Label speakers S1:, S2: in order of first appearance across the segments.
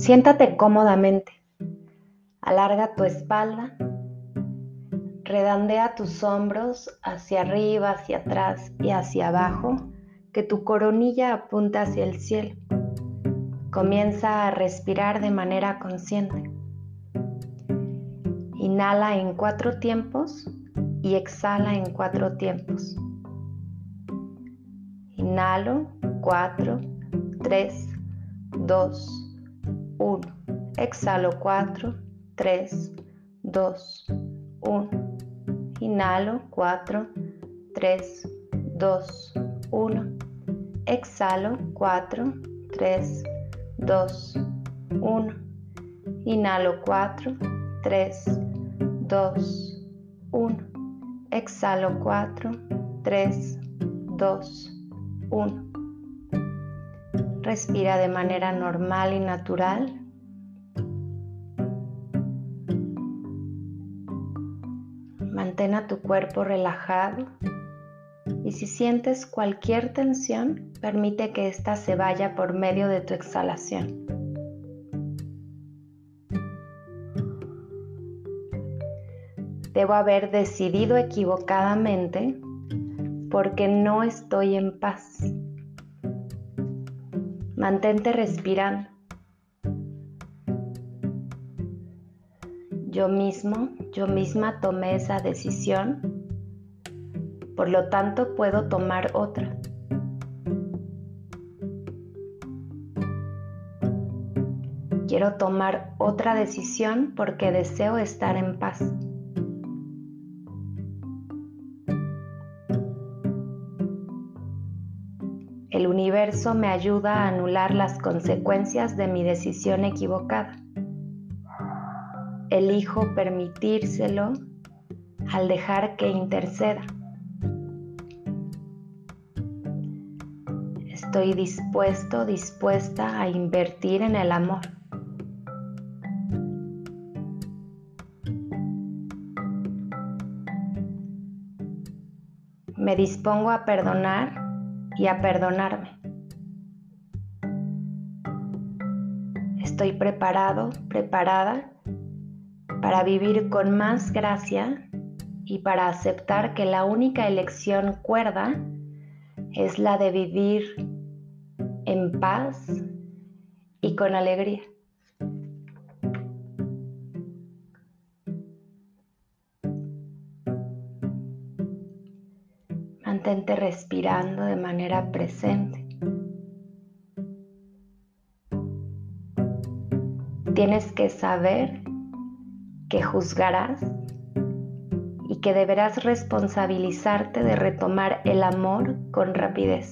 S1: Siéntate cómodamente. Alarga tu espalda. Redondea tus hombros hacia arriba, hacia atrás y hacia abajo, que tu coronilla apunta hacia el cielo. Comienza a respirar de manera consciente. Inhala en cuatro tiempos y exhala en cuatro tiempos. Inhalo, cuatro, tres, dos, uno. Exhalo, cuatro, tres, dos, uno. Inhalo, cuatro, tres, dos, uno. Exhalo, cuatro, tres, dos, uno. Inhalo, cuatro, tres, dos, uno. Exhalo, cuatro, tres, dos, 1. Respira de manera normal y natural. Mantén a tu cuerpo relajado y si sientes cualquier tensión, permite que ésta se vaya por medio de tu exhalación. Debo haber decidido equivocadamente porque no estoy en paz. Mantente respirando. Yo mismo, yo misma tomé esa decisión, por lo tanto puedo tomar otra. Quiero tomar otra decisión porque deseo estar en paz. Universo me ayuda a anular las consecuencias de mi decisión equivocada. Elijo permitírselo al dejar que interceda. Estoy dispuesto, dispuesta a invertir en el amor. Me dispongo a perdonar y a perdonarme. Estoy preparado, preparada para vivir con más gracia y para aceptar que la única elección cuerda es la de vivir en paz y con alegría. Mantente respirando de manera presente. Tienes que saber que juzgarás y que deberás responsabilizarte de retomar el amor con rapidez.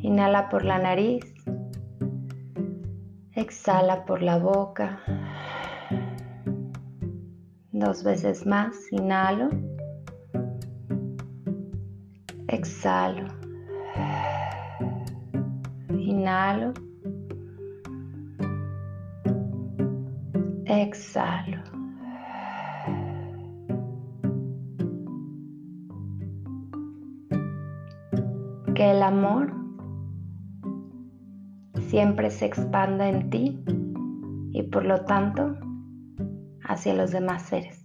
S1: Inhala por la nariz, exhala por la boca. Dos veces más, inhalo. Exhalo. Inhalo. Exhalo. Que el amor siempre se expanda en ti y por lo tanto hacia los demás seres.